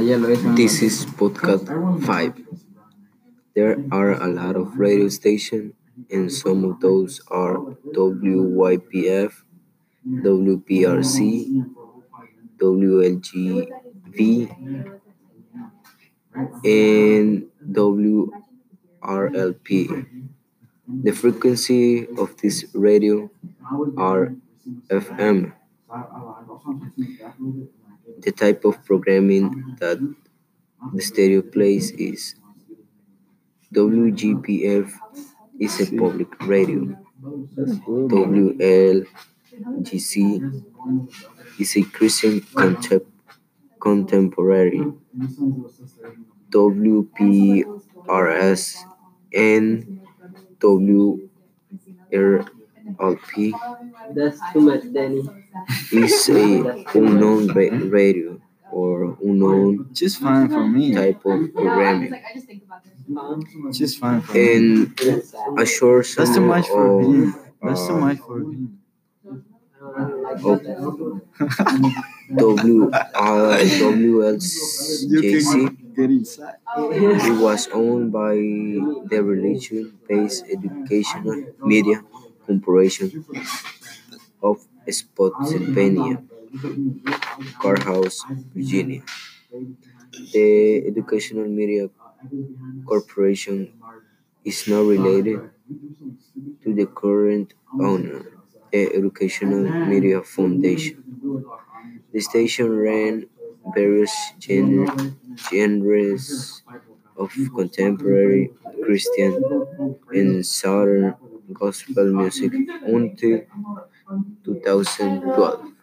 This is podcast 5. There are a lot of radio stations, and some of those are WYPF, WPRC, WLGV, and WRLP. The frequency of this radio are FM. The type of programming that the stereo plays is WGPF is a public radio. WLGC is a Christian contem- contemporary. WPRS and WRLP That's too much, Danny. Is a unknown ra- radio or unknown Just fine for me. type of programming. Just fine for me. And a short That's too summary much for of, him. That's too uh, much for him. of W uh, WLJC. can get inside. It was owned by the religion-based educational media corporation of Spotsylvania, Courthouse, Virginia. The Educational Media Corporation is now related to the current owner, the Educational Media Foundation. The station ran various gen- genres of contemporary Christian and Southern gospel music until 2012.